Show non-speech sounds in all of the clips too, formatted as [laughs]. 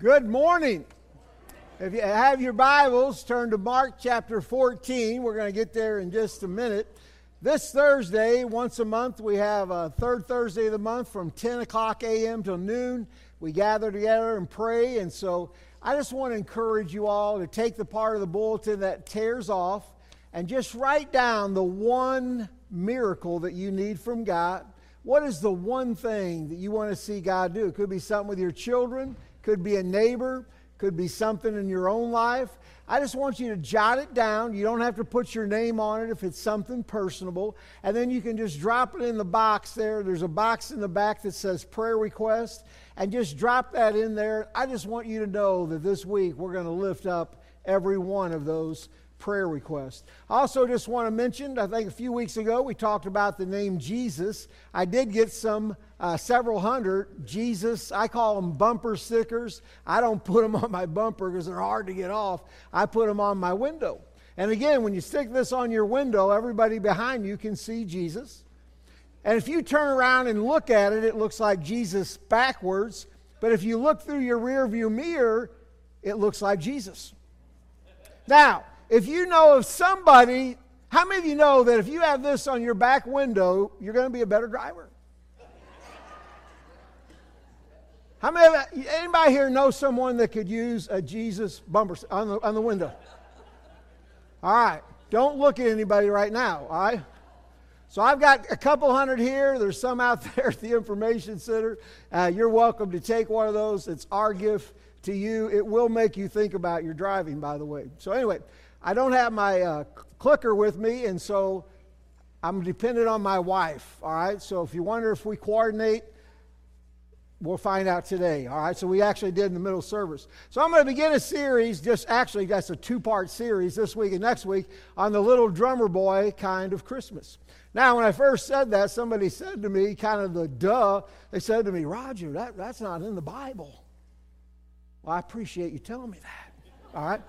Good morning. If you have your Bibles, turn to Mark chapter 14. We're going to get there in just a minute. This Thursday, once a month, we have a third Thursday of the month from 10 o'clock a.m. till noon. We gather together and pray. And so I just want to encourage you all to take the part of the bulletin that tears off and just write down the one miracle that you need from God. What is the one thing that you want to see God do? It could be something with your children, could be a neighbor, could be something in your own life. I just want you to jot it down. You don't have to put your name on it if it's something personable. And then you can just drop it in the box there. There's a box in the back that says prayer request. And just drop that in there. I just want you to know that this week we're going to lift up every one of those prayer request. I also just want to mention, I think a few weeks ago we talked about the name Jesus. I did get some, uh, several hundred Jesus, I call them bumper stickers. I don't put them [laughs] on my bumper because they're hard to get off. I put them on my window. And again, when you stick this on your window, everybody behind you can see Jesus. And if you turn around and look at it, it looks like Jesus backwards. But if you look through your rearview mirror, it looks like Jesus. Now, if you know of somebody, how many of you know that if you have this on your back window, you're going to be a better driver? How many of anybody here know someone that could use a Jesus bumper on the, on the window? All right. Don't look at anybody right now, all right? So I've got a couple hundred here. There's some out [laughs] there at the information center. Uh, you're welcome to take one of those. It's our gift to you. It will make you think about your driving, by the way. So anyway, I don't have my uh, clicker with me, and so I'm dependent on my wife. All right. So if you wonder if we coordinate, we'll find out today. All right. So we actually did in the middle service. So I'm going to begin a series, just actually, that's a two part series this week and next week on the little drummer boy kind of Christmas. Now, when I first said that, somebody said to me, kind of the duh, they said to me, Roger, that, that's not in the Bible. Well, I appreciate you telling me that. All right.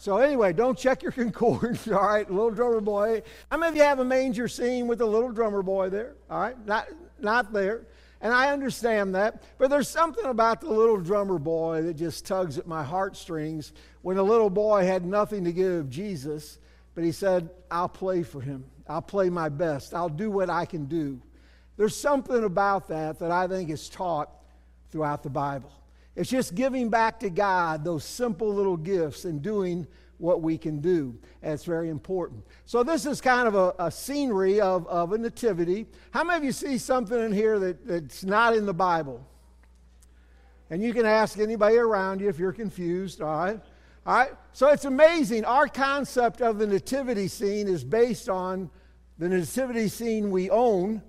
So anyway, don't check your [laughs] concordance, all right? Little drummer boy. How many of you have a manger scene with a little drummer boy there? All right, not not there. And I understand that, but there's something about the little drummer boy that just tugs at my heartstrings. When a little boy had nothing to give Jesus, but he said, "I'll play for him. I'll play my best. I'll do what I can do." There's something about that that I think is taught throughout the Bible. It's just giving back to God those simple little gifts and doing what we can do. And it's very important. So, this is kind of a, a, scenery of, of a nativity. How many of you see something in here that, that's not in the Bible? And you can ask anybody around you if you're confused, all right? All right? So, it's amazing. Our concept of the nativity scene is based on the nativity scene we own,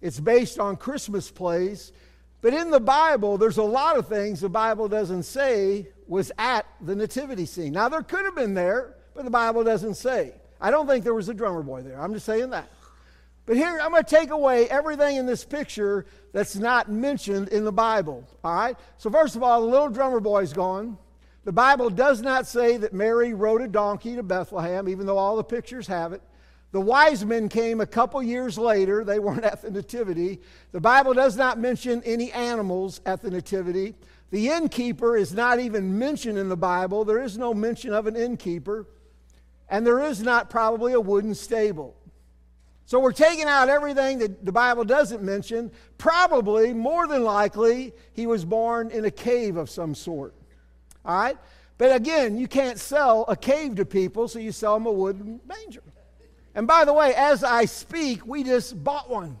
it's based on Christmas plays. But in the Bible, there's a lot of things the Bible doesn't say was at the nativity scene. Now, there could have been there, but the Bible doesn't say. I don't think there was a drummer boy there. I'm just saying that. But here, I'm going to take away everything in this picture that's not mentioned in the Bible. All right? So, first of all, the little drummer boy's gone. The Bible does not say that Mary rode a donkey to Bethlehem, even though all the pictures have it. The wise men came a couple years later. They weren't [laughs] at the Nativity. The Bible does not mention any animals at the Nativity. The innkeeper is not even mentioned in the Bible. There is no mention of an innkeeper. And there is not probably a wooden stable. So we're taking out everything that the Bible doesn't mention. Probably, more than likely, he was born in a cave of some sort. All right? But again, you can't sell a cave to people, so you sell them a wooden manger. And by the way, as I speak, we just bought one.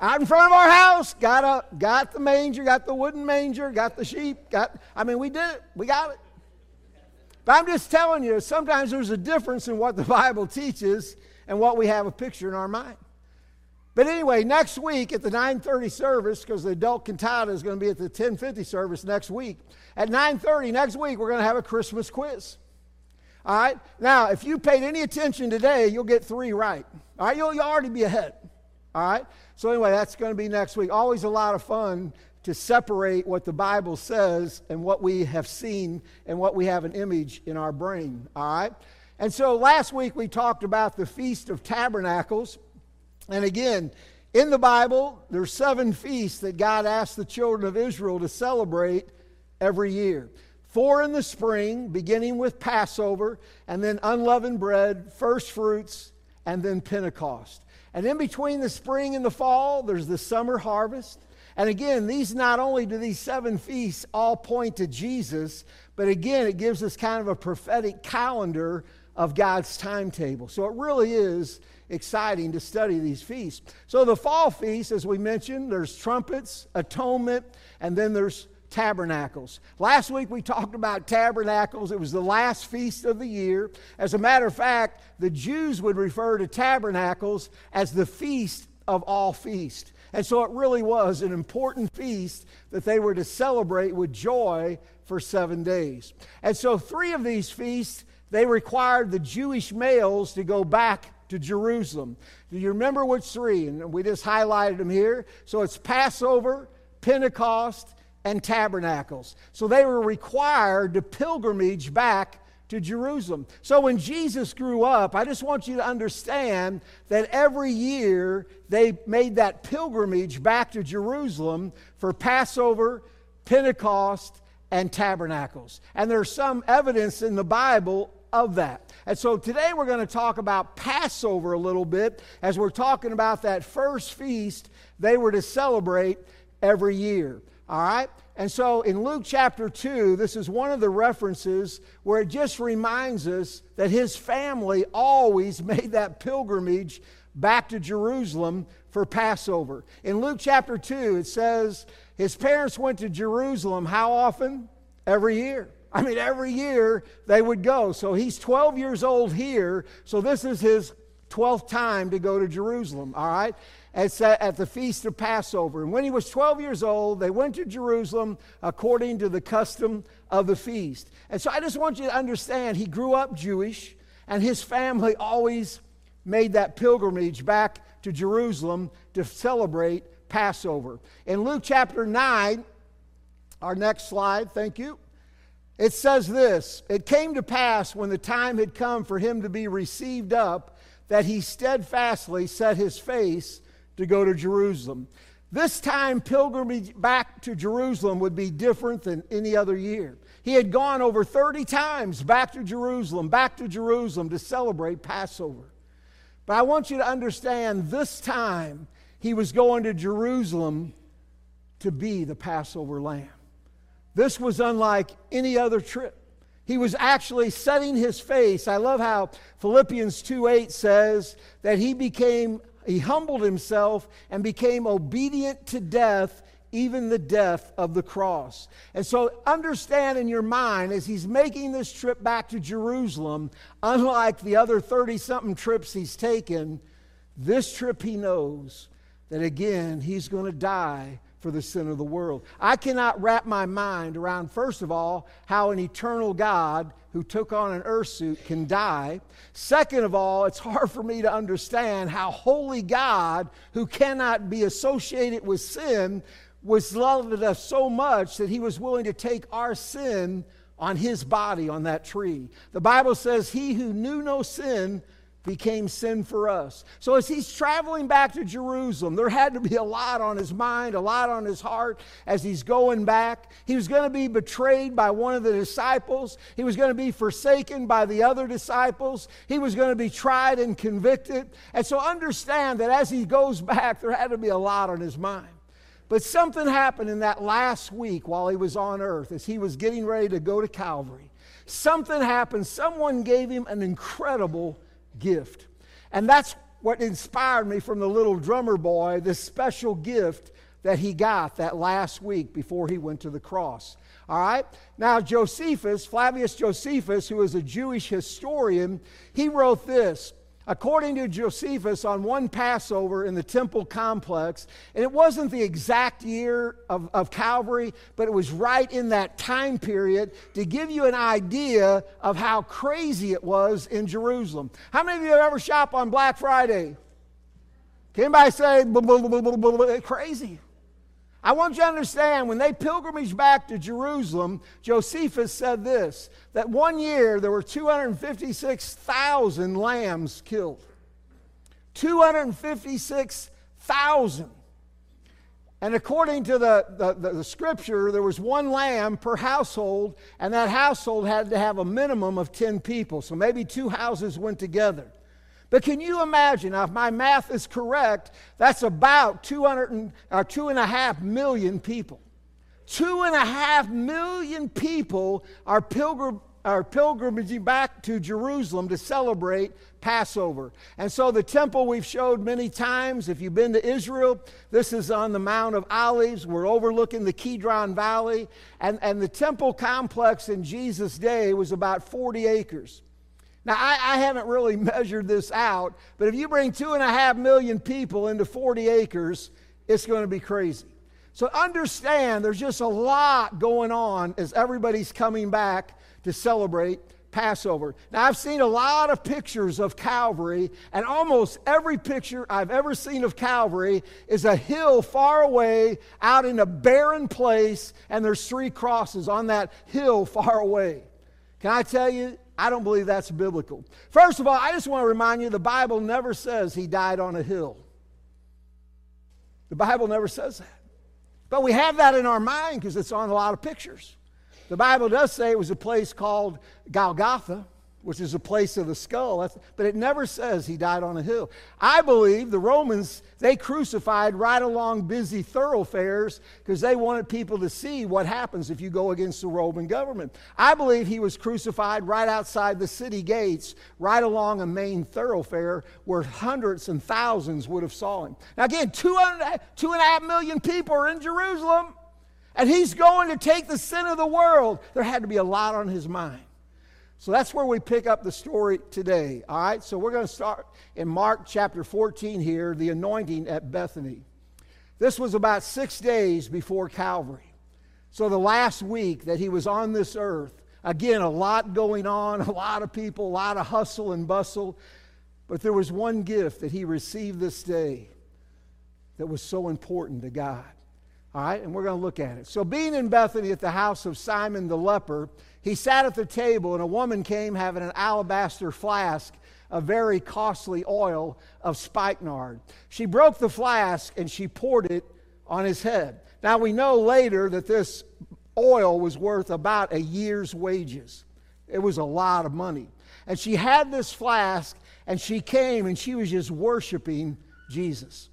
Out in front of our house, got, a, got the manger, got the wooden manger, got the sheep, got, I mean, we did it. We got it. But I'm just telling you, sometimes there's a difference in what the [laughs] Bible teaches and what we have a picture in our mind. But anyway, next week at the 9:30 service, because the adult cantata is going to be at the 10:50 service next week. At 9:30 next week, we're going to have a Christmas quiz. All right? Now, if you paid any attention today, you'll get three right. All right? You'll, you'll already be ahead. All right? So, anyway, that's going to be next week. Always a lot of fun to separate what the Bible says and what we have seen and what we have an image in our brain. All right? And so last week we talked about the Feast of Tabernacles. And again, in the Bible, there's seven feasts that God asked the children of Israel to celebrate every year. Four in the spring, beginning with Passover, and then unleavened bread, first fruits, and then Pentecost. And in between the spring and the fall, there's the summer harvest. And again, these not only do these seven feasts all point to Jesus, but again, it gives us kind of a prophetic calendar of God's timetable. So it really is exciting to study these feasts. So the fall feast, as we mentioned, there's trumpets, atonement, and then there's tabernacles. Last week we talked about tabernacles. It was the last feast of the year. As a matter of fact, the Jews would refer to tabernacles as the feast of all feasts. And so it really was an important feast that they were to celebrate with joy for seven days. And so three of these feasts, they required the Jewish males to go back to Jerusalem. Do you remember which three? And we just highlighted them here. So it's Passover, Pentecost, and tabernacles. So they were required to pilgrimage back to Jerusalem. So when Jesus grew up, I just want you to understand that every year they made that pilgrimage back to Jerusalem for Passover, Pentecost, and tabernacles. And there's some evidence in the Bible of that. And so today we're going to talk about Passover a little bit as we're talking about that first feast they were to celebrate every year. All right? And so in Luke chapter 2, this is one of the references where it just reminds us that his family always [laughs] made that pilgrimage back to Jerusalem for Passover. In Luke chapter 2, it says his parents went to Jerusalem how often? Every year. I mean, every year they would go. So he's 12 years old here. So this is his 12th time to go to Jerusalem, all right? At the feast of Passover. And when he was 12 years old, they went to Jerusalem according to the custom of the feast. And so I just want you to understand he grew up Jewish, and his family always made that pilgrimage back to Jerusalem to celebrate Passover. In Luke chapter 9, our next slide, thank you. It says this It came to pass when the time had come for him to be received up that he steadfastly set his face to go to Jerusalem. This time, pilgrimage back to Jerusalem would be different than any other year. He had gone over 30 times back to Jerusalem, back to Jerusalem to celebrate Passover. But I want you to understand this time he was going to Jerusalem to be the Passover lamb. This was unlike any other trip. He was actually setting his face. I love how Philippians 2 8 says that he became he humbled himself and became obedient to death, even the death of the cross. And so, understand in your mind as he's making this trip back to Jerusalem, unlike the other 30 something trips he's taken, this trip he knows that again, he's going to die for the sin of the world. I cannot wrap my mind around, first of all, how an eternal God who took on an earth suit can die. Second of all, it's hard for me to understand how holy God, who cannot be associated with sin, was loved us so much that he was willing to take our sin on his body on that tree. The Bible says, He who knew no sin became sin for us. So as he's traveling back to Jerusalem, there had to be a lot on his mind, a lot on his heart as he's going back. He was going to be betrayed by one of the disciples. He was going to be forsaken by the other disciples. He was going to be tried and convicted. And so understand that as he goes back, there had to be a lot on his mind. But something happened in that last week while he was on earth as he was getting ready to go to Calvary. Something happened. Someone gave him an incredible gift. And that's what inspired me from the little drummer boy, this special gift that he got that last week before he went to the cross. All right? Now, Josephus, Flavius Josephus, who is a Jewish historian, he wrote this According to Josephus, on one Passover in the temple complex, and it wasn't the exact year of, of Calvary, but it was right in that time period to give you an idea of how crazy it was in Jerusalem. How many of you have ever shop on Black Friday? Can anybody say crazy? I want you to understand when they pilgrimaged back to Jerusalem, Josephus said this that one year there were 256,000 lambs killed. 256,000. And according to the, the, the, the, scripture, there was one lamb per household, and that household had to have a minimum of 10 people. So maybe two houses went together. But can you imagine, if my math is correct, that's about 200 and, or two and a half million people. Two and a half million people are pilgrim, are pilgrimaging back to Jerusalem to celebrate Passover. And so the temple we've showed many times. If you've been to Israel, this is on the Mount of Olives. We're overlooking the Kidron Valley. And, and the temple complex in Jesus' day was about 40 acres. Now, I, I haven't really [laughs] measured this out, but if you bring two and a half million people into 40 acres, it's going to be crazy. So understand there's just a lot going on as everybody's coming back to celebrate Passover. Now, I've seen a lot of pictures of Calvary, and almost every picture I've ever seen of Calvary is a hill far away out in a barren place, and there's three crosses on that hill far away. Can I tell you, I don't believe that's biblical. First of all, I just want to remind you the Bible never says he died on a hill. The Bible never says that. But we have that in our mind because it's on a lot of pictures. The Bible does say it was a place called Golgotha, which is a place of the skull, That's, but it never says he died on a hill. I believe the Romans, they crucified right along busy thoroughfares because they wanted people to see what happens if you go against the Roman government. I believe he was crucified right outside the city gates, right along a main thoroughfare where hundreds and thousands would have saw him. Now again, two and a half million people are in Jerusalem. And he's going to take the sin of the world. There had to be a lot on his mind. So that's where we pick up the story today. All right, so we're going to start in Mark chapter 14 here, the anointing at Bethany. This was about six days before Calvary. So the last week that he was on this earth, again, a lot going on, [laughs] a lot of people, a lot of hustle and bustle. But there was one gift that he received this day that was so important to God. All right, and we're going to look at it. So, being in Bethany at the house of Simon the leper, he sat at the table, and a woman came having an alabaster flask of very costly oil of spikenard. She broke the flask and she poured it on his head. Now, we know later that this oil was worth about a year's wages, it was a lot of money. And she had this flask, and she came and she was just worshiping Jesus.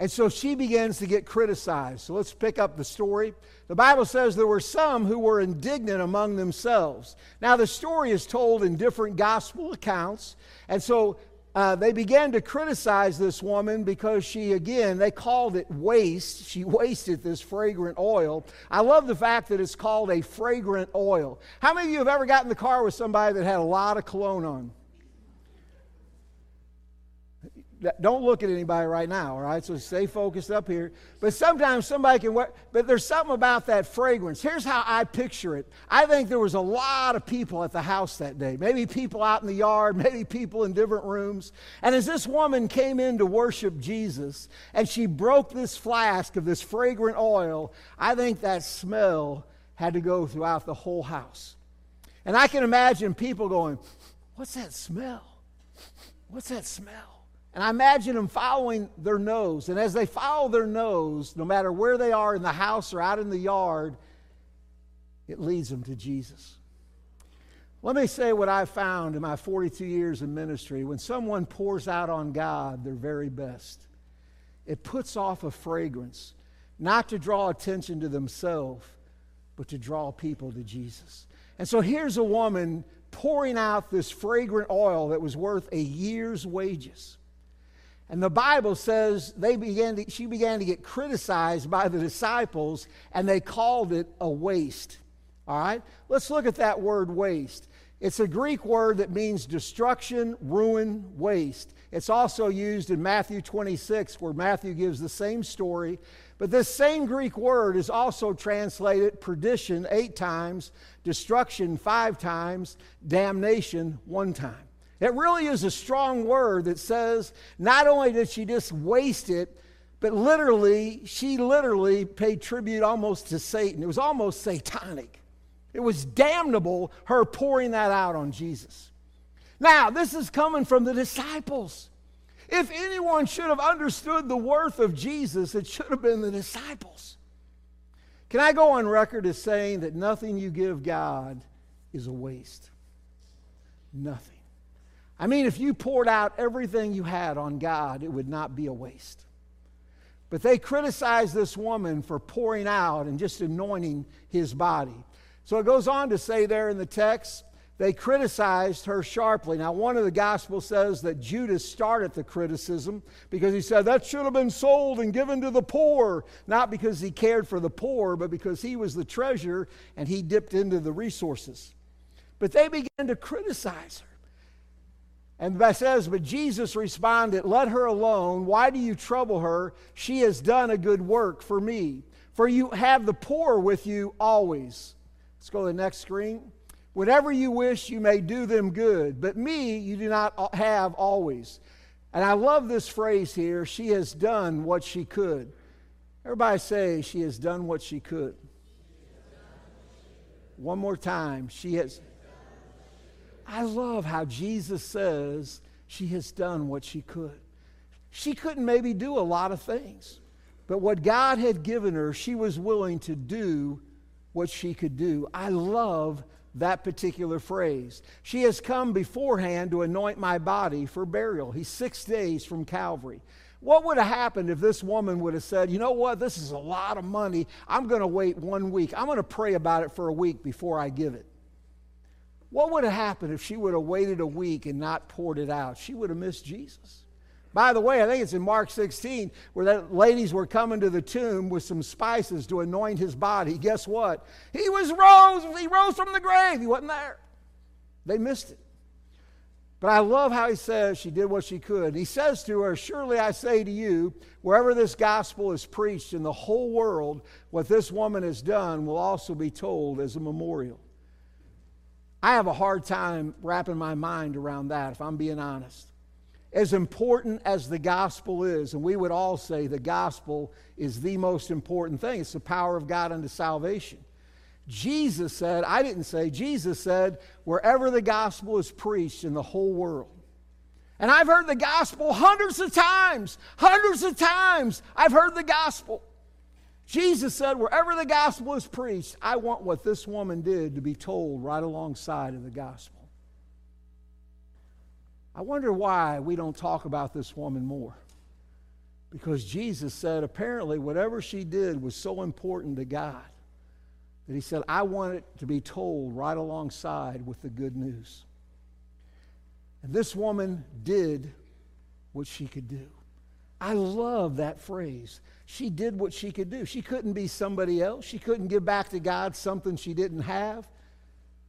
And so she begins to get criticized. So let's pick up the story. The Bible says there were some who were indignant among themselves. Now, the story is told in different gospel accounts. And so uh, they began to criticize this woman because she, again, they called it waste. [laughs] She wasted this fragrant oil. I love the fact that it's called a fragrant oil. How many of you have ever gotten in the car with somebody that had a lot of cologne on? Don't look at anybody right now, all right? So stay focused up here. But sometimes somebody can but there's something about that fragrance. Here's how I picture it. I think there was a lot of people at the house that day. Maybe people out in the yard, [laughs] maybe people in different rooms. And as this woman came in to worship Jesus and she broke this flask of this fragrant oil, I think that smell had to go throughout the whole house. And I can imagine people going, What's that smell? What's that smell? And I imagine them following their nose. And as they follow their nose, no matter where they are in the house or out in the yard, it leads them to Jesus. Let me say what I found in my 42 years in ministry. When someone pours out on God their very best, it puts off a fragrance, not to draw attention to themselves, but to draw people to Jesus. And so here's a woman pouring out this fragrant oil that was worth a year's wages. And the Bible says they began to, she began to get criticized by the disciples, and they called it a waste. All right? Let's look at that word waste. It's a Greek word that means destruction, ruin, waste. It's also used in Matthew 26, where Matthew gives the same story. But this same Greek word is also translated perdition eight times, destruction five times, damnation one time. It really is a strong word that says not only did she just waste it, but literally, she literally paid tribute almost to Satan. It was almost satanic. It was damnable, her pouring that out on Jesus. Now, this is coming from the disciples. If anyone should have understood the worth of Jesus, it should have been the disciples. Can I go on record as saying that nothing you give God is a waste? Nothing. I mean, if you poured out everything you had on God, it would not be a waste. But they criticized this woman for pouring out and just anointing his body. So it goes on to say there in the text, they criticized her sharply. Now, one of the Gospels says that Judas started the criticism because he said that should have been sold and given to the poor, not because he cared for the poor, but because he was the treasurer and he dipped into the resources. But they began to criticize her. And that says, But Jesus responded, Let her alone. Why do you trouble her? She has done a good work for me. For you have the poor with you always. Let's go to the next screen. Whatever you wish, you may do them good, but me you do not have always. And I love this phrase here she has done what she could. Everybody say, she has done what she could. One more time. She has. I love how Jesus says she has done what she could. She couldn't maybe do a lot of things, but what God had given her, she was willing to do what she could do. I love that particular phrase. She has come beforehand to anoint my body for burial. He's six days from Calvary. What would have happened if this woman would have said, You know what? This is a lot of money. I'm going to wait one week. I'm going to pray about it for a week before I give it. What would have happened if she would have waited a week and not poured it out? She would have missed Jesus. By the way, I think it's in Mark 16 where the ladies were coming to the tomb with some spices to anoint his body. Guess what? He was rose. He rose from the grave. He wasn't there. They missed it. But I love how he says she did what she could. He says to her, Surely I say to you, wherever this gospel is preached in the whole world, what this woman has done will also be told as a memorial. I have a hard time wrapping my mind around that, if I'm being honest as important as the gospel is, and we would all say the gospel is the most important thing, it's the power of God unto salvation. Jesus said, I didn't say, Jesus said, wherever the gospel is preached in the whole world. And I've heard the gospel hundreds of times, hundreds of times. I've heard the gospel. Jesus said, wherever the gospel is preached, I want what this woman did to be told right alongside of the gospel. I wonder why we don't talk about this woman more. Because Jesus said apparently whatever she did was so important to God that he said, I want it to be told right alongside with the good news. And this woman did what she could do. I love that phrase. She did what she could do. She couldn't be somebody else. She couldn't give back to God something she didn't have,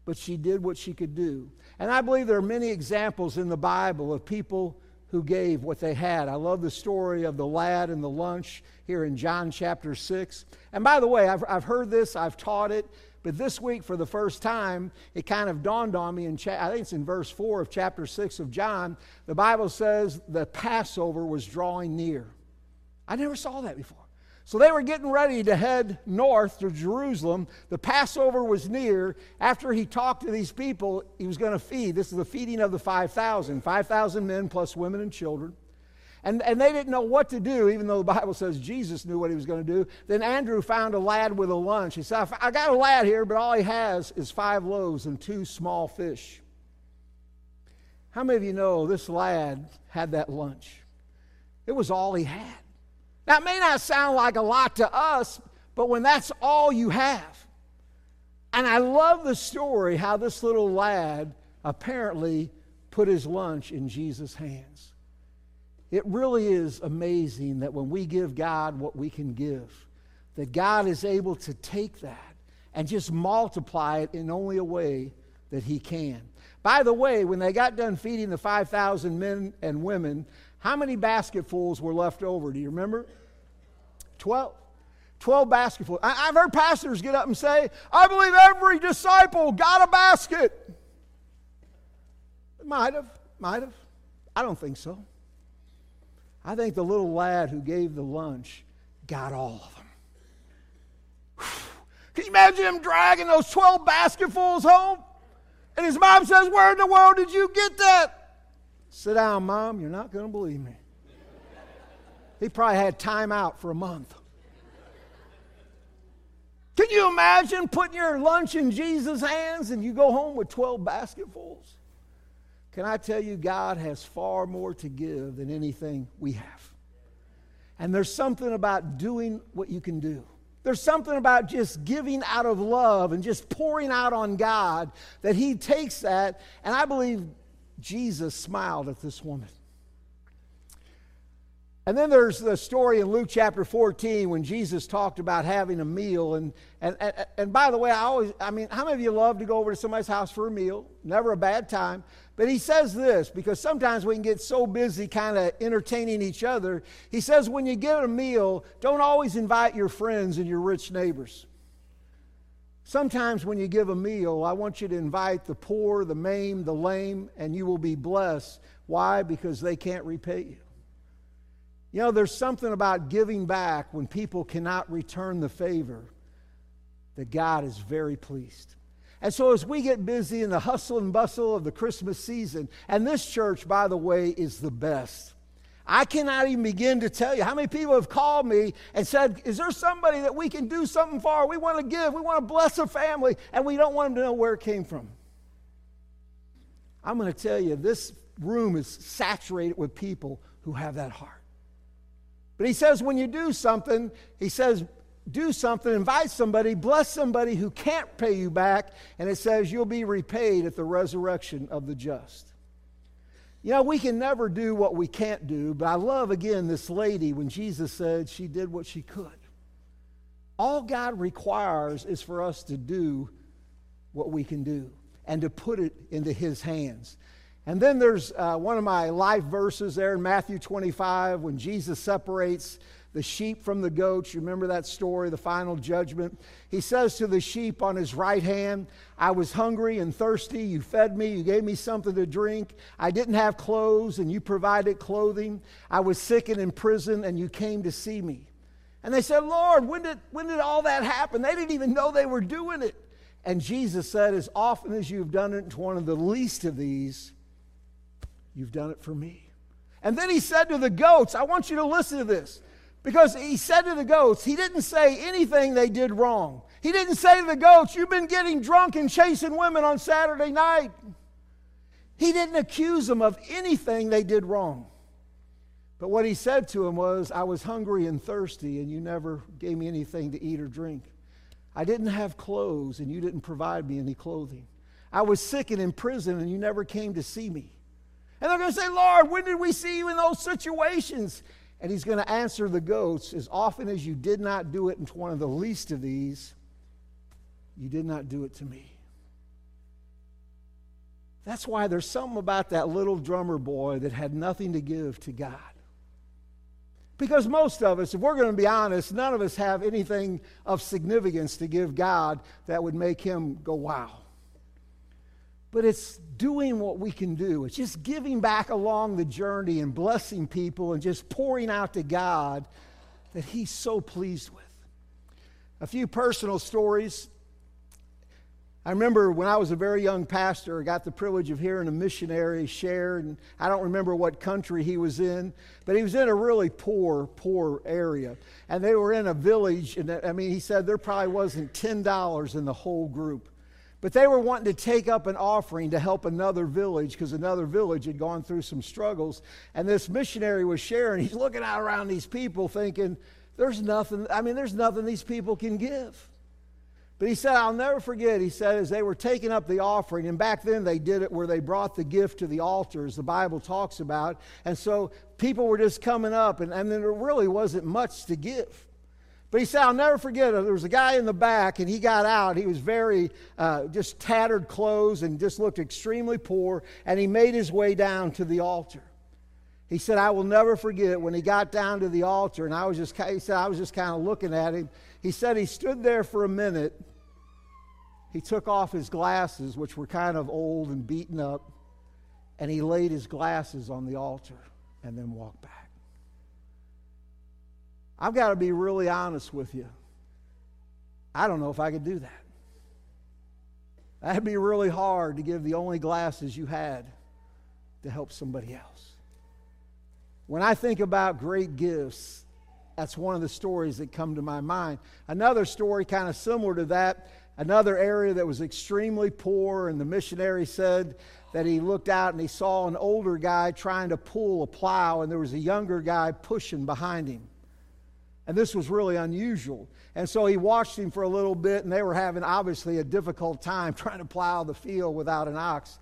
but she did what she could do. And I believe there are many examples in the Bible of people who gave what they had. I love the story of the lad and the lunch here in John chapter 6. And by the way, I've, I've heard this, I've taught it, but this week for the first time, it kind of dawned on me, in cha- I think it's in verse 4 of chapter 6 of John, the Bible says the Passover was drawing near. I never saw that before. So they were getting ready to head north to Jerusalem. The Passover was near. After he talked to these people, he was going to feed. This is the feeding of the 5,000 5,000 men plus women and children. And, and they didn't know what to do, even though the Bible says Jesus knew what he was going to do. Then Andrew found a lad with a lunch. He said, I got a lad here, but all he has is five loaves and two small fish. How many of you know this lad had that lunch? It was all he had. That may not sound like a lot to us, but when that's all you have. And I love the story how this little lad apparently put his lunch in Jesus' hands. It really is amazing that when we give God what we can give, that God is able to take that and just multiply it in only a way that He can. By the way, when they got done feeding the 5,000 men and women, how many basketfuls were left over? Do you remember? 12. 12 basketfuls. I, have heard pastors get up and say, I believe every disciple got a basket. Might have, might have. I don't think so. I think the little lad who gave the lunch got all of them. Can you imagine him dragging those 12 basketfuls home? And his mom says, Where in the world did you get that? Sit down, Mom. You're not going to believe me. He probably had time out for a month. Can you imagine putting your lunch in Jesus' hands and you go home with 12 basketfuls? Can I tell you, God has far more to give than anything we have. And there's something about doing what you can do. There's something about just giving out of love and just pouring out on God that He takes that. And I believe Jesus smiled at this woman. And then there's the story in Luke chapter 14 when Jesus talked about having a meal. And, and, and, and, by the way, I always, I mean, how many of you love to go over to somebody's house for a meal? Never a bad time. But he says this because sometimes we can get so busy kind of entertaining each other. He says, when you get a meal, don't always invite your friends and your rich neighbors. Sometimes when you give a meal, I want you to invite the poor, the maimed, the lame, and you will be blessed. Why? Because they can't repay you. You know, there's something about giving back when people cannot return the favor that God is very pleased. And so, as we get busy in the hustle and bustle of the Christmas season, and this church, by the way, is the best. I cannot even begin to tell you how many people have called me and said, Is there somebody that we can do something for? We want to give, we want to bless a family, and we don't want them to know where it came from. I'm going to tell you, this room is saturated with people who have that heart. But he says, when you do something, he says, do something, invite somebody, bless somebody who can't pay you back, and it says you'll be repaid at the resurrection of the just. You know, we can never do what we can't do, but I love again this lady when Jesus said she did what she could. All God requires is for us to do what we can do and to put it into His hands. And then there's uh, one of my life verses there in Matthew 25 when Jesus separates the sheep from the goats. You remember that story, the final judgment? He says to the sheep on his right hand, I was hungry and thirsty. You fed me. You gave me something to drink. I didn't have clothes, and you provided clothing. I was sick and in prison, and you came to see me. And they said, Lord, when did, when did all that happen? They didn't even know they were doing it. And Jesus said, As often as you've done it to one of the least of these, You've done it for me. And then he said to the goats, I want you to listen to this. Because he said to the goats, he didn't say anything they did wrong. He didn't say to the goats, You've been getting drunk and chasing women on Saturday night. He didn't accuse them of anything they did wrong. But what he said to them was, I was hungry and thirsty, and you never gave me anything to eat or drink. I didn't have clothes, and you didn't provide me any clothing. I was sick and in prison, and you never came to see me. And they're going to say, Lord, when did we see you in those situations? And he's going to answer the goats as often as you did not do it in one of the least of these, you did not do it to me. That's why there's something about that little drummer boy that had nothing to give to God. Because most of us, if we're going to be honest, none of us have anything of significance to give God that would make him go, wow. But it's doing what we can do. It's just giving back along the journey and blessing people and just pouring out to God that He's so pleased with. A few personal stories. I remember when I was a very young pastor, I got the privilege of hearing a missionary share, and I don't remember what country he was in, but he was in a really poor, poor area. And they were in a village, and I mean, he said there probably wasn't $10 in the whole group. But they were wanting to take up an offering to help another village because another village had gone through some struggles. And this missionary was sharing. He's looking out around these people thinking, there's nothing, I mean, there's nothing these people can give. But he said, I'll never forget, he said, as they were taking up the offering, and back then they did it where they brought the gift to the altar, as the Bible talks about. And so people were just coming up, and, and then there really wasn't much to give. But he said, I'll never forget it. There was a guy in the back, and he got out. He was very, uh, just tattered clothes and just looked extremely poor, and he made his way down to the altar. He said, I will never forget when he got down to the altar, and I was just, he said, I was just kind of looking at him. He said he stood there for a minute. He took off his glasses, which were kind of old and beaten up, and he laid his glasses on the altar and then walked back. I've got to be really honest with you. I don't know if I could do that. That'd be really hard to give the only glasses you had to help somebody else. When I think about great gifts, that's one of the stories that come to my mind. Another story, kind of similar to that, another area that was extremely poor, and the missionary said that he looked out and he saw an older guy trying to pull a plow, and there was a younger guy pushing behind him. And this was really unusual. And so he watched him for a little bit, and they were having obviously a difficult time [laughs] trying to plow the field without an ox.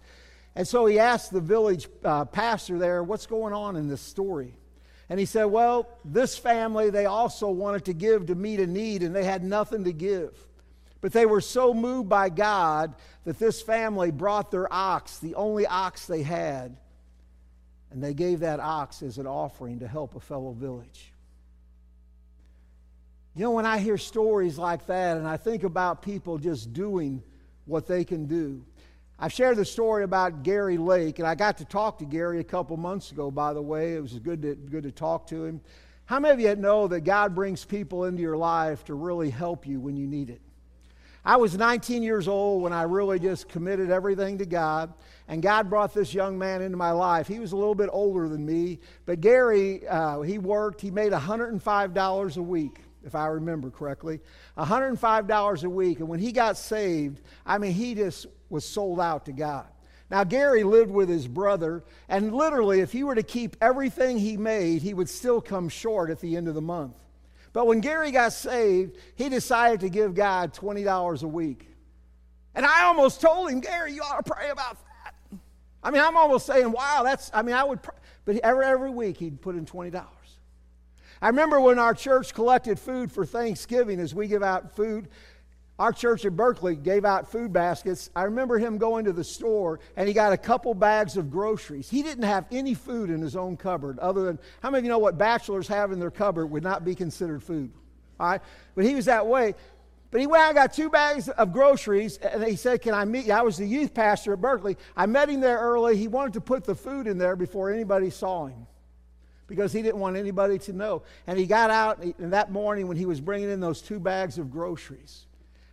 And so he asked the village uh, pastor there, What's going on in this story? And he said, Well, this family, they also wanted to give to meet a need, and they had nothing to give. But they were so moved by God that this family brought their ox, the only ox they had, and they gave that ox as an offering to help a fellow village. You know, when I hear stories like that and I think about people just doing what they can do, I've shared the story about Gary Lake, and I got to talk to Gary a couple months ago, by the way. It was good to, good to talk to him. How many of you know that God brings people into your life to really help you when you need it? I was 19 years old when I really just committed everything to God, and God brought this young man into my life. He was a little bit older than me, but Gary, uh, he worked, he made $105 a week, if I remember correctly. $105 a week, and when he got saved, I mean, he just was sold out to God. Now, Gary lived with his brother, and literally, if he were to keep everything he made, he would still come short at the end of the month. But when Gary got saved, he decided to give God $20 a week. And I almost told him, Gary, you ought to pray about that. I mean, I'm almost saying, wow, that's, I mean, I would, pray. but every, every week he'd put in $20. I remember when our church collected food for Thanksgiving as we give out food our church at Berkeley gave out food baskets. I remember him going to the store and he got a couple bags of groceries. He didn't have any food in his own cupboard other than, how many of you know what bachelors have in their cupboard would not be considered food? All right? But he was that way. But he went out and got two bags of groceries, and he said, Can I meet you? I was the youth pastor at Berkeley. I met him there early. He wanted to put the food in there before anybody saw him because he didn't want anybody to know. And he got out, and that morning when he was bringing in those two bags of groceries,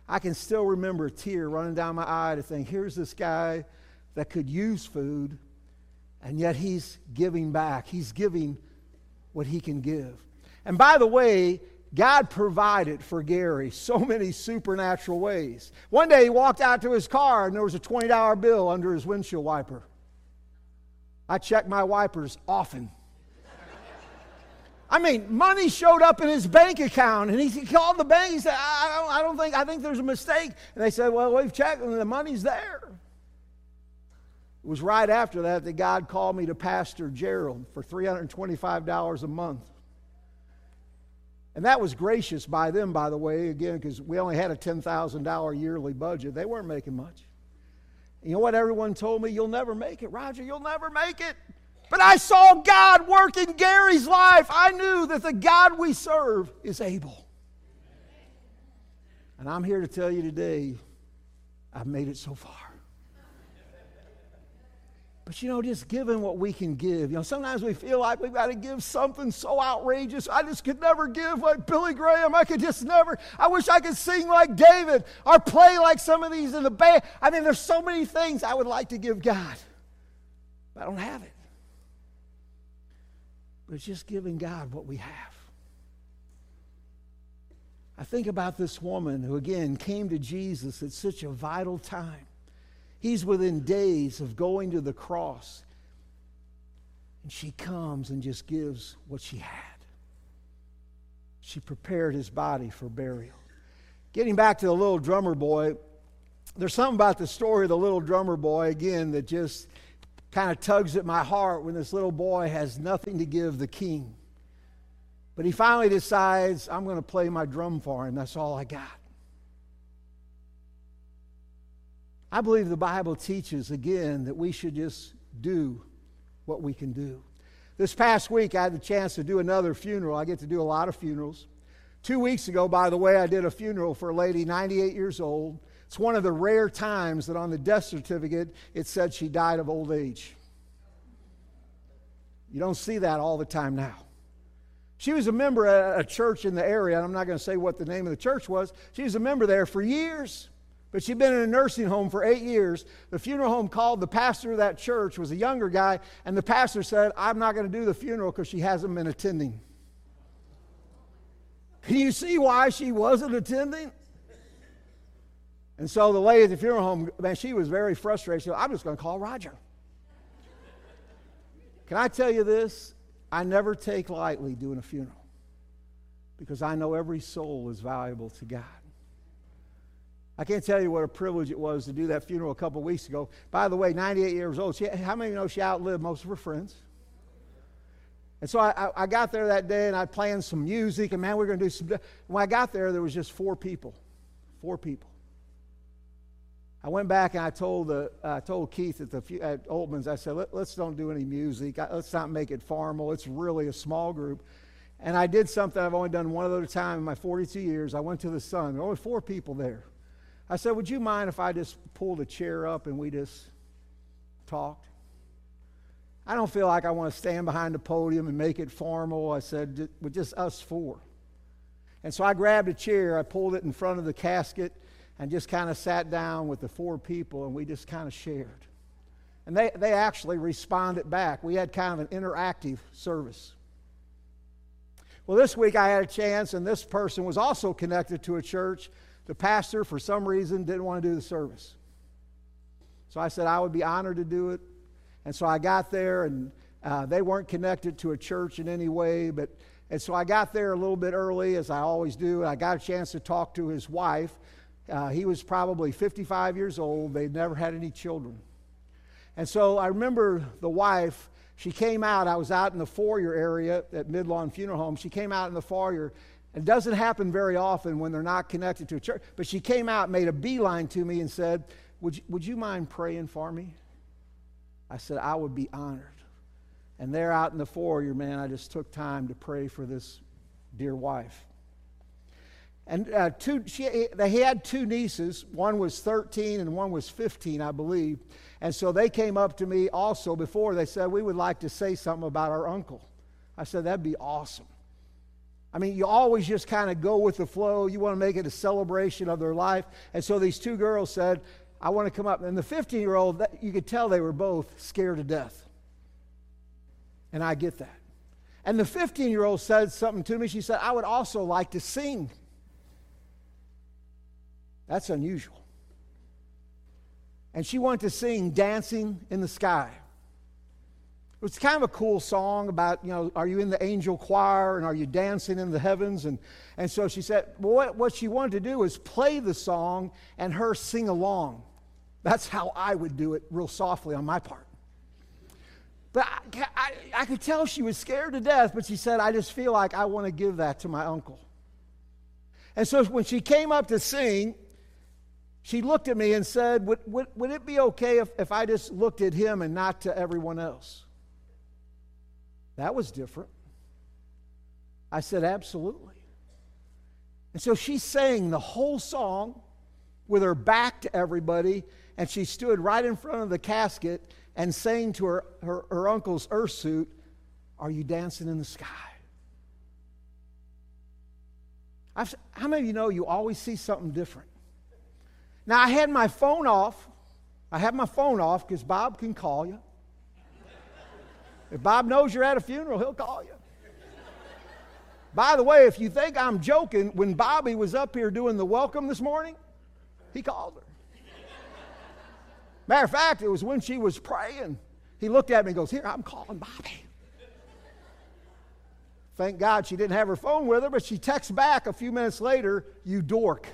I can still remember a tear running down my eye to think, here's this guy that could use food, and yet he's giving back. He's giving what he can give. And by the way, God provided for Gary so [laughs] many supernatural ways. One day he walked out to his car and there was a $20 bill under his windshield wiper. I check my wipers often. I mean, money showed up in his bank account, and he called the bank. He said, I don't, I don't think, I think there's a mistake. And they said, Well, we've checked, and the money's there. It was right after that that God called me to Pastor Gerald for $325 a month. And that was gracious by them, by the way, again, because we only had a $10,000 yearly budget. They weren't making much. You know what everyone told me? You'll never make it, Roger. You'll never make it. But I saw God work in Gary's life. I knew that the God we serve is able. And I'm here to tell you today, I've made it so far. But you know, just giving what we can give. You know, sometimes we feel like we've got to give something so outrageous. I just could never give like Billy Graham. I could just never. I wish I could sing like David or play like some of these in the band. I mean, there's so many things I would like to give God, but I don't have it but it's just giving God what we have. I think about this woman who, again, came to Jesus at such a vital time. He's within days of going to the cross. And she comes and just gives what she had. She prepared his body for burial. Getting back to the little drummer boy, there's something about the story of the little drummer boy, again, that just kind of tugs at my heart when this little boy has nothing to give the king. But he finally decides, I'm going to play my drum for him. That's all I got. I believe the Bible teaches again that we should just do what we can do. This past week, I had the chance to do another funeral. I get to do a lot of funerals. Two weeks ago, by the way, I did a funeral for a lady, 98 years old. It's one of the rare times that on the death certificate it said she died of old age. You don't see that all the time now. She was a member at a church in the area, and I'm not going to say what the name of the church was. She was a member there for years. But she'd been in a nursing home for eight years. The funeral home called the pastor of that church, was a younger guy, and the pastor said, I'm not going to do the funeral because she hasn't been attending. Can you see why she wasn't attending? And so the lady at the funeral home, man, she was very frustrated. She said, I'm just going to call Roger. Can I tell you this? I never take lightly doing a funeral because I know every soul is valuable to God. I can't tell you what a privilege it was to do that funeral a couple weeks ago. By the way, 98 years old. She, how many of you know she outlived most of her friends? And so I, I got there that day and I planned some music, and man, we are going to do some. When I got there, there was just four people. Four people. I went back and I told, the, uh, told Keith at, the, at Oltman's, I said, Let, us don't do any music. Let's not make it formal. It's really a small group. And I did something I've only done one other time in my 42 years. I went to the sun. There were only four people there. I said, Would you mind if I just pulled a chair up and we just talked? I don't feel like I want to stand behind the podium and make it formal. I said, With just us four. And so I grabbed a chair, I pulled it in front of the casket, and just kind of sat down with the four people, and we just kind of shared. And they, they actually responded back. We had kind of an interactive service. Well, this week I had a chance, and this person was also connected to a church the pastor, for some reason, didn't want to do the service. So I said I would be honored to do it. And so I got there, and uh, they weren't connected to a church in any way. But, and so I got there a little bit early, as I always do. And I got a chance to talk to his wife. Uh, he was probably 55 years old. They'd never had any children. And so I remember the wife, she came out. I was out in the foyer area at Midlawn Funeral Home. She came out in the foyer it doesn't happen very often when they're not connected to a church. But she came out, made a beeline to me, and said, Would you, would you mind praying for me? I said, I would be honored. And there out in the foyer, man, I just took time to pray for this dear wife. And uh, two, she, they had two nieces. One was 13 and one was 15, I believe. And so they came up to me also before. They said, We would like to say something about our uncle. I said, That'd be awesome. I mean, you always just kind of go with the flow. You want to make it a celebration of their life. And so these two girls said, I want to come up. And the 15 year old, you could tell they were both scared to death. And I get that. And the 15 year old said something to me. She said, I would also like to sing. That's unusual. And she wanted to sing Dancing in the Sky. It was kind of a cool song about, you know, are you in the angel choir and are you dancing in the heavens? And, and so she said, what, what she wanted to do is play the song and her sing along. That's how I would do it, real softly on my part. But I, I, I could tell she was scared to death, but she said, I just feel like I want to give that to my uncle. And so when she came up to sing, she looked at me and said, Would, would, would it be okay if, if I just looked at him and not to everyone else? That was different. I said, Absolutely. And so she sang the whole song with her back to everybody, and she stood right in front of the casket and sang to her, her, her uncle's earth suit, Are you dancing in the sky? I've, how many of you know you always see something different? Now, I had my phone off. I had my phone off because Bob can call you. If Bob knows you're at a funeral, he'll call you. By the way, if you think I'm joking, when Bobby was up here doing the welcome this morning, he called her. Matter of fact, it was when she was praying. He looked at me and goes, Here, I'm calling Bobby. Thank God she didn't have her phone with her, but she texts back a few minutes later, You dork.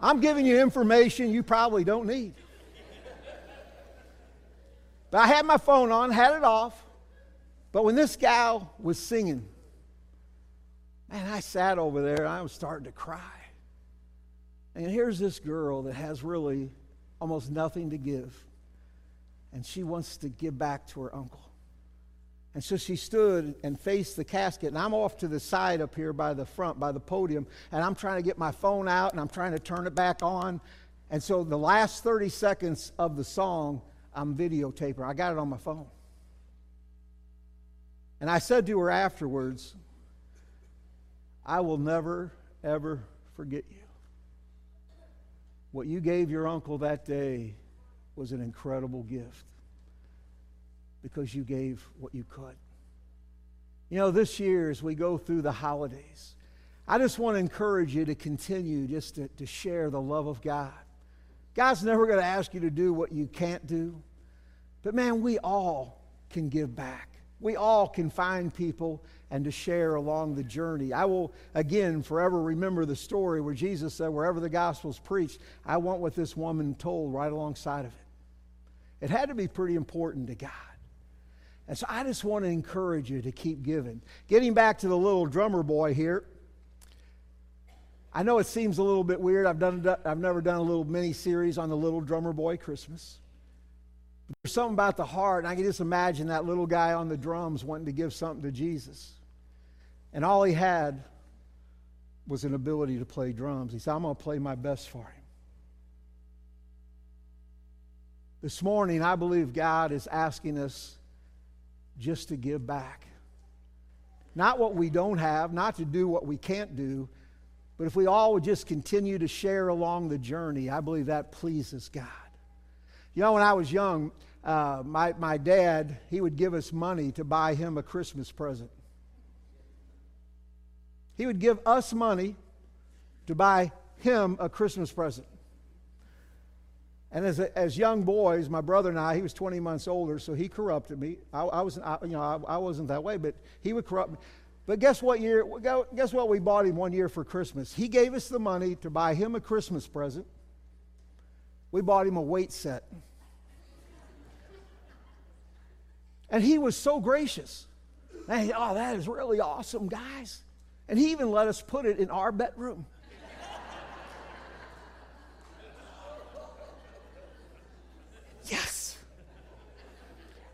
I'm giving you information you probably don't need. But I had my phone on, had it off. But when this gal was singing, man, I sat over there and I was starting to cry. And here's this girl that has really almost nothing to give. And she wants to give back to her uncle. And so she stood and faced the casket. And I'm off to the side up here by the front, by the podium. And I'm trying to get my phone out and I'm trying to turn it back on. And so the last 30 seconds of the song, I'm videotaping. I got it on my phone. And I said to her afterwards, I will never, ever forget you. what you gave your uncle that day was an incredible gift because you gave what you could. You know, this year as we go through the holidays, I just want to encourage you to continue just to, to share the love of God. God's never going to ask you to do what you can't do. But man, we all can give back. We all can find people and to share along the journey. I will, again, forever remember the story where Jesus said, Wherever the gospel's preached, I want what this woman told right alongside of it. It had to be pretty important to God. And so I just want to encourage you to keep giving. Getting back to the little drummer boy here, I know it seems a little bit weird. I've, done, I've never done a little mini series on the little drummer boy Christmas. But there's something about the heart, and I can just imagine that little guy on the drums wanting to give something to Jesus. And all he had was an ability to play drums. He said, I'm going to play my best for him. This morning, I believe God is asking us just to give back. Not what we don't have, not to do what we can't do, but if we all would just continue to share along the journey, I believe that pleases God. You know, when I was young, uh, my, my dad, he would give us money to buy him a Christmas present. He would give us money to buy him a Christmas present. And as, a, as young boys, my brother and I, he was 20 months older, so he corrupted me. I, I wasn't, I, you know, I, I, wasn't that way, but he would corrupt me. But guess what year? Guess what we bought him one year for Christmas? He gave us the money to buy him a Christmas present. We bought him a weight set. And he was so gracious. He, oh, that is really awesome, guys. And he even let us put it in our bedroom.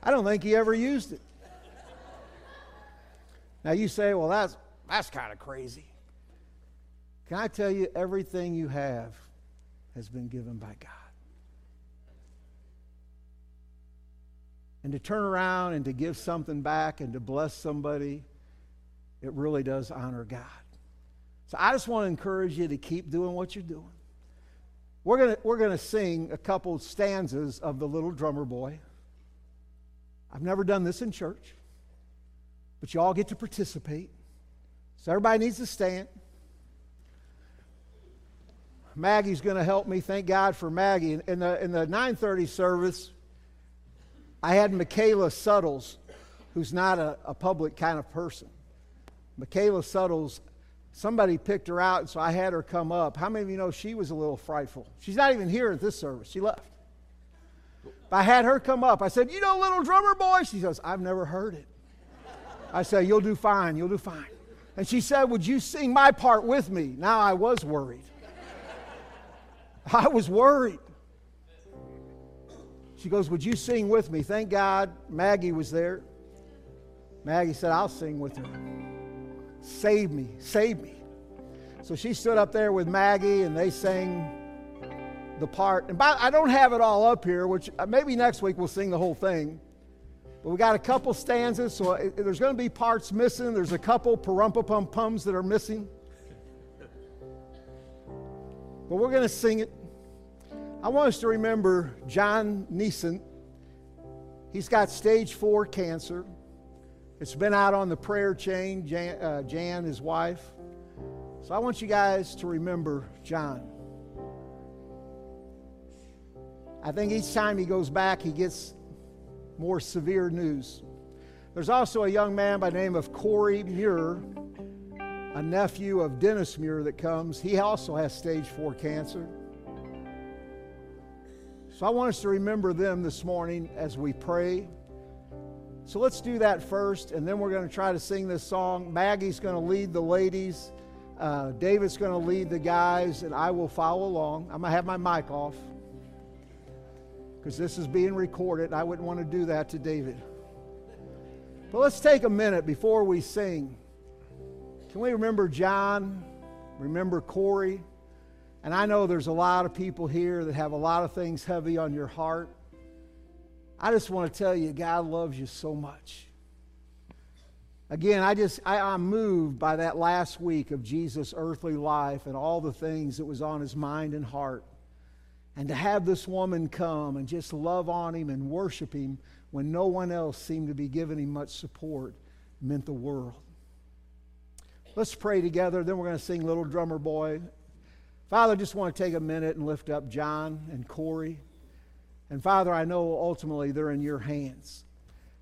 I don't think he ever used it. Now you say, well, that's, that's kind of crazy. Can I tell you, everything you have has been given by God. And to turn around and to give something back and to bless somebody, it really does honor God. So I just want to encourage you to keep doing what you're doing. We're going we're gonna sing a couple stanzas of the little drummer boy. I've never done this in church, but you all get to participate. So everybody needs to stand. Maggie's going to help me. Thank God for Maggie. In the, in the 930 service, I had Michaela Suttles, who's not a, a public kind of person. Michaela Suttles, somebody picked her out, so I had her come up. How many of you know she was a little frightful? She's not even here at this service. She left. I had her come up. I said, You know, little drummer boy? She says, I've never heard it. I said, You'll do fine. You'll do fine. And she said, Would you sing my part with me? Now I was worried. [laughs] I was worried. She goes, Would you sing with me? Thank God Maggie was there. Maggie said, I'll sing with her. Save me, save me. So she stood up there with Maggie and they sang the part. And by, I don't have it all up here, which uh, maybe next week we'll sing the whole thing. But we got a couple stanzas, so it, there's going to be parts missing. There's a couple parumpa pum pums that are missing. But we're going to sing it. I want us to remember John Neeson. He's got stage four cancer. It's been out on the prayer chain, Jan, uh, Jan, his wife. So I want you guys to remember John. I think each time he goes back, he gets more severe news. There's also a young man by the name of Corey Muir, a nephew of Dennis Muir that comes. He also has stage four cancer. So I want us to remember them this morning as we pray. So let's do that first, and then we're going to try to sing this song. Maggie's going to lead the ladies, uh, David's going to lead the guys, and I will follow along. I'm going to have my mic off because this is being recorded, I wouldn't want to do that to David. But let's take a minute before we sing. Can we remember John? Remember Corey? And I know there's a lot of people here that have a lot of things heavy on your heart. I just want to tell you, God loves you so much. Again, I just, I, I'm moved by that last week of Jesus' earthly life and all the things that was on his mind and heart. And to have this woman come and just love on him and worship him when no one else seemed to be giving him much support meant the world. Let's pray together, then we're going to sing Little Drummer Boy. Father, I just want to take a minute and lift up John and Corey. And Father, I know ultimately they're in your hands.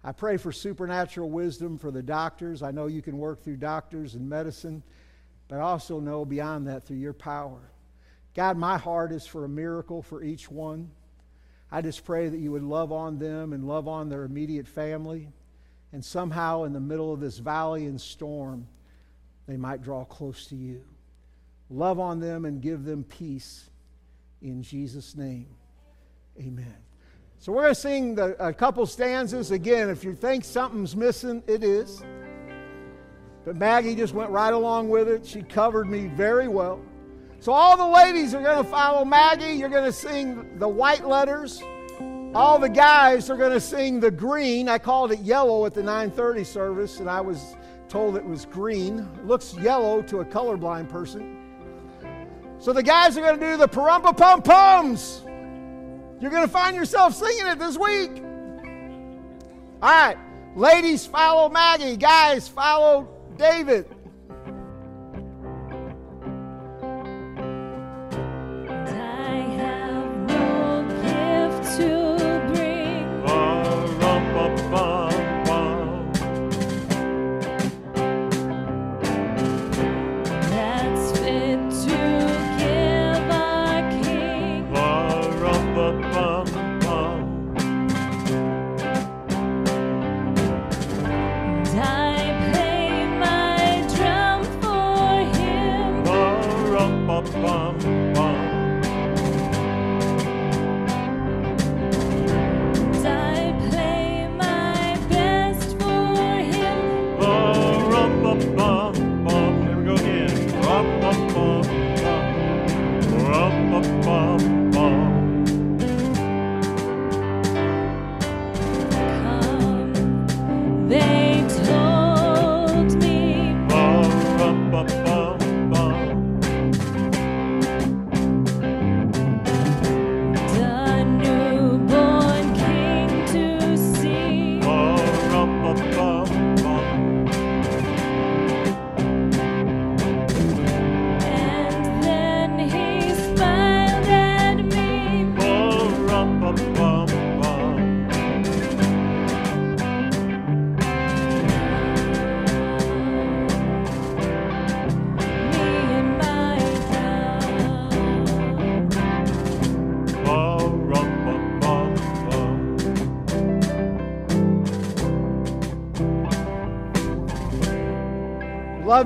I pray for supernatural wisdom for the doctors. I know you can work through doctors and medicine, but I also know beyond that through your power. God, my heart is for a miracle for each one. I just pray that you would love on them and love on their immediate family. And somehow, in the middle of this valley and storm, they might draw close to you. Love on them and give them peace. In Jesus' name, amen. So we're going to sing the, a couple stanzas. Again, if you think something's missing, it is. But Maggie just went right along with it. She covered me very well. So all the ladies are going to follow Maggie. You're going to sing the white letters. All the guys are going to sing the green. I called it yellow at the 9:30 service, and I was told it was green. It looks yellow to a colorblind person. So the guys are going to do the parumpa pum pums. You're going to find yourself singing it this week. All right, ladies, follow Maggie. Guys, follow David.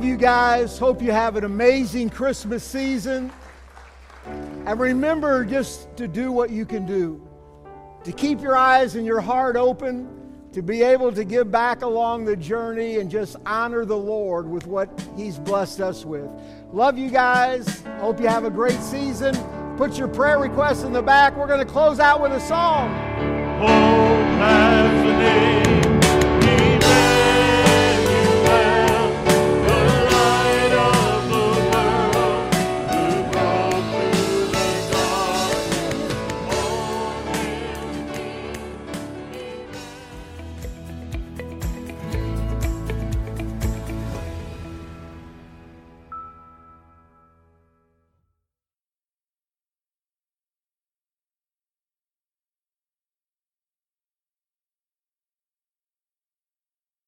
Love you guys. Hope you have an amazing Christmas season. And remember just to do what you can do, to keep your eyes and your heart open, to be able to give back along the journey and just honor the Lord with what He's blessed us with. Love you guys. Hope you have a great season. Put your prayer requests in the back. We're going to close out with a song. Oh,